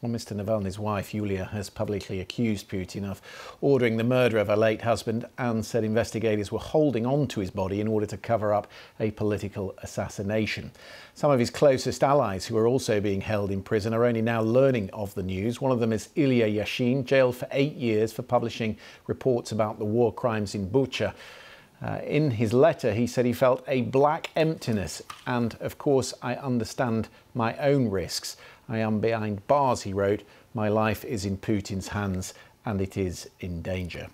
Well, Mr. Navalny's wife, Yulia, has publicly accused Putin of ordering the murder of her late husband and said investigators were holding on to his body in order to cover up a political assassination. Some of his closest allies, who are also being held in prison, are only now learning of the news. One of them is Ilya Yashin, jailed for eight years for publishing reports about the war crimes in Bucha. Uh, in his letter, he said he felt a black emptiness, and of course, I understand my own risks. I am behind bars, he wrote. My life is in Putin's hands and it is in danger.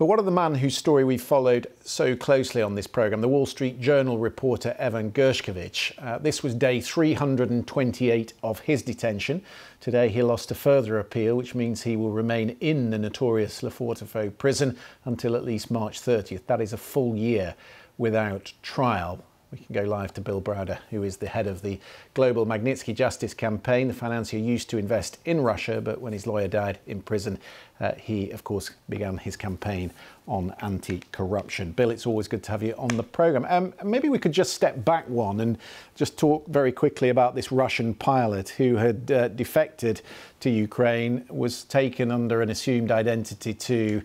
But what of the man whose story we followed so closely on this programme, the Wall Street Journal reporter Evan Gershkovich? Uh, this was day 328 of his detention. Today he lost a further appeal, which means he will remain in the notorious Lefortovo prison until at least March 30th. That is a full year without trial. We can go live to Bill Browder, who is the head of the Global Magnitsky Justice Campaign. The financier used to invest in Russia, but when his lawyer died in prison, uh, he, of course, began his campaign on anti corruption. Bill, it's always good to have you on the programme. Um, maybe we could just step back one and just talk very quickly about this Russian pilot who had uh, defected to Ukraine, was taken under an assumed identity to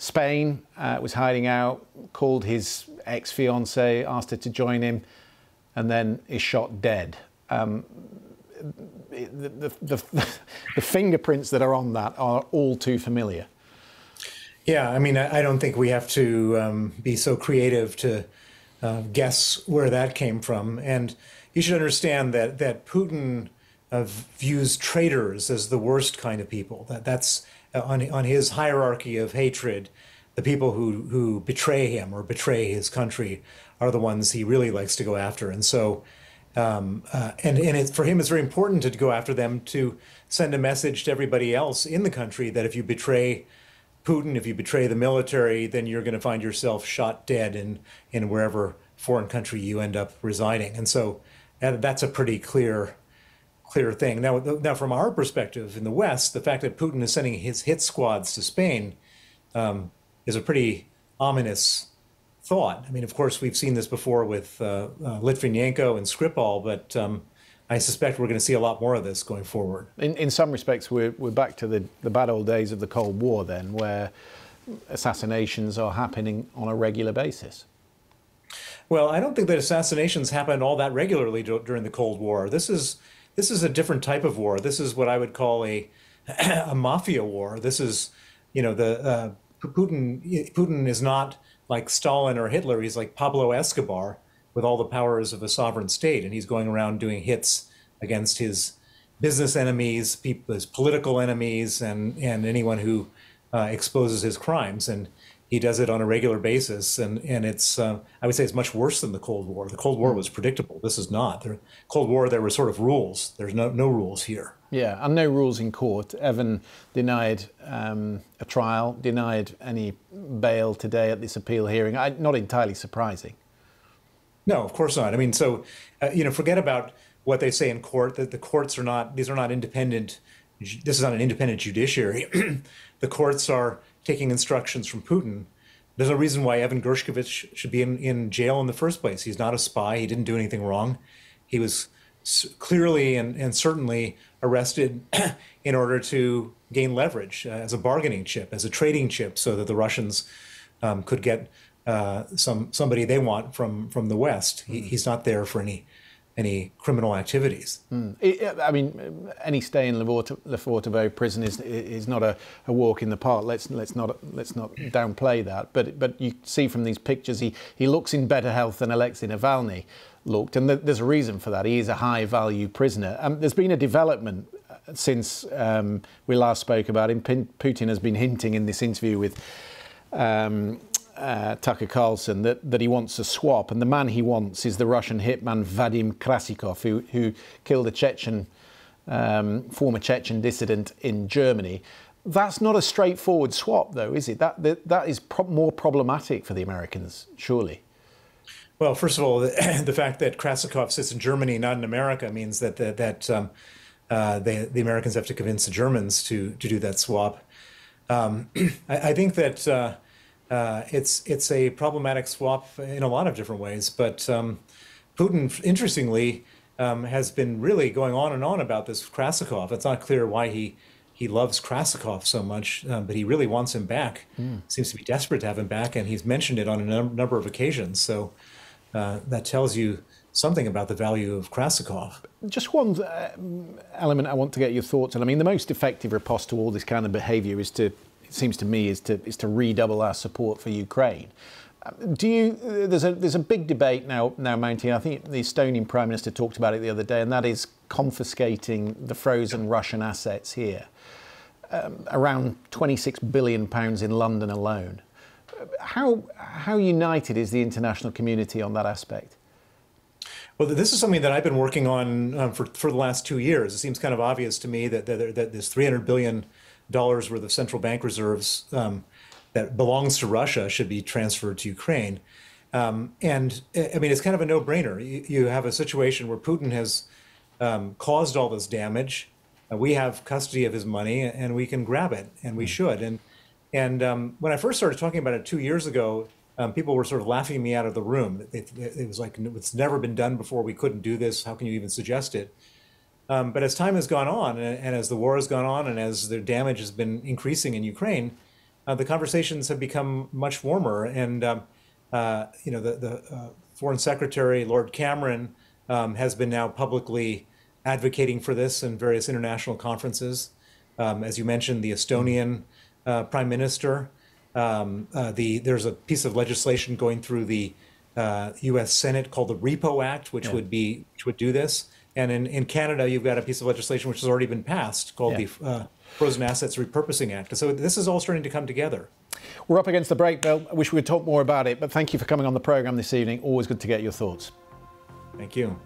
Spain, uh, was hiding out, called his ex fiancee, asked her to join him, and then is shot dead. Um, the, the, the, the, fingerprints that are on that are all too familiar. Yeah, I mean, I don't think we have to um, be so creative to uh, guess where that came from. And you should understand that that Putin uh, views traitors as the worst kind of people. That that's on on his hierarchy of hatred the people who who betray him or betray his country are the ones he really likes to go after. And so, um, uh, and and it, for him, it's very important to go after them to send a message to everybody else in the country that if you betray Putin, if you betray the military, then you're going to find yourself shot dead in in wherever foreign country you end up residing. And so, and that's a pretty clear clear thing. Now, now from our perspective in the West, the fact that Putin is sending his hit squads to Spain um, is a pretty ominous thought. I mean, of course, we've seen this before with uh, uh, Litvinenko and Skripal, but um, I suspect we're going to see a lot more of this going forward. In, in some respects, we're, we're back to the, the bad old days of the Cold War, then, where assassinations are happening on a regular basis. Well, I don't think that assassinations happened all that regularly during the Cold War. This is this is a different type of war. This is what I would call a a mafia war. This is, you know, the uh, Putin Putin is not like Stalin or Hitler. He's like Pablo Escobar with all the powers of a sovereign state, and he's going around doing hits against his business enemies, people, his political enemies, and and anyone who uh, exposes his crimes. And he does it on a regular basis, and and it's uh, I would say it's much worse than the Cold War. The Cold War was predictable. This is not. The Cold War there were sort of rules. There's no no rules here. Yeah, and no rules in court. Evan denied um, a trial, denied any bail today at this appeal hearing. I, not entirely surprising. No, of course not. I mean, so uh, you know, forget about what they say in court. That the courts are not; these are not independent. This is not an independent judiciary. the courts are taking instructions from Putin. There's no reason why Evan Gershkovich should be in, in jail in the first place. He's not a spy. He didn't do anything wrong. He was clearly and, and certainly arrested in order to gain leverage uh, as a bargaining chip, as a trading chip, so that the Russians um, could get uh, some somebody they want from from the West. He, hmm. he's not there for any any criminal activities. Mm. I mean, any stay in Lefortovo prison is is not a, a, walk in the park. Let's let's not let's not downplay that. But but you see from these pictures, he he looks in better health than Alexei Navalny looked, and th- there's a reason for that. He is a high value prisoner. Um, there's been a development uh, since um, we last spoke about him. Putin has been hinting in this interview with. Um, uh, Tucker Carlson that, that he wants a swap, and the man he wants is the Russian hitman Vadim Krasikov, who, who killed a Chechen, um, former Chechen dissident in Germany. That's not a straightforward swap, though, is it? That that, that is pro- more problematic for the Americans, surely. Well, first of all, the, the, fact that Krasikov sits in Germany, not in America, means that that, that um, uh, they, the Americans have to convince the Germans to to do that swap. Um, I, I, think that. Uh, uh, it's it's a problematic swap in a lot of different ways. But um, Putin, interestingly, um, has been really going on and on about this Krasikov. It's not clear why he he loves Krasikov so much, um, but he really wants him back. Mm. Seems to be desperate to have him back, and he's mentioned it on a num- number of occasions. So uh, that tells you something about the value of Krasikov. Just one uh, element I want to get your thoughts on. I mean, the most effective riposte to all this kind of behaviour is to, seems to me, is to is to redouble our support for Ukraine. Do you? There's a there's a big debate now now mounting. I think the Estonian Prime Minister talked about it the other day, and that is confiscating the frozen Russian assets here um, around 26 billion pounds in London alone. How how united is the international community on that aspect? Well, this is something that I've been working on um, for for the last two years. It seems kind of obvious to me that that, that this 300 billion dollars worth of central bank reserves um, that belongs to Russia should be transferred to Ukraine. Um, and I mean, it's kind of a no-brainer. You, you, have a situation where Putin has um, caused all this damage uh, we have custody of his money and we can grab it, and we hmm. should. And and um, when I first started talking about it two years ago, um, people were sort of laughing me out of the room. It, it, it, was like it's never been done before. We couldn't do this. How can you even suggest it? Um, but as time has gone on, and, and, as the war has gone on, and as the damage has been increasing in Ukraine, uh, the conversations have become much warmer. And um, uh, you know, the, the uh, Foreign Secretary Lord Cameron um, has been now publicly advocating for this in various international conferences. Um, as you mentioned, the Estonian uh, prime minister. Um, uh, the there's a piece of legislation going through the uh, U.S. Senate called the Repo Act, which yeah. would be which would do this. And in, in Canada, you've got a piece of legislation which has already been passed called yeah. the uh, Frozen Assets Repurposing Act. So this is all starting to come together. We're up against the break, Bill. I wish we could talk more about it, but thank you for coming on the program this evening. Always good to get your thoughts. Thank you.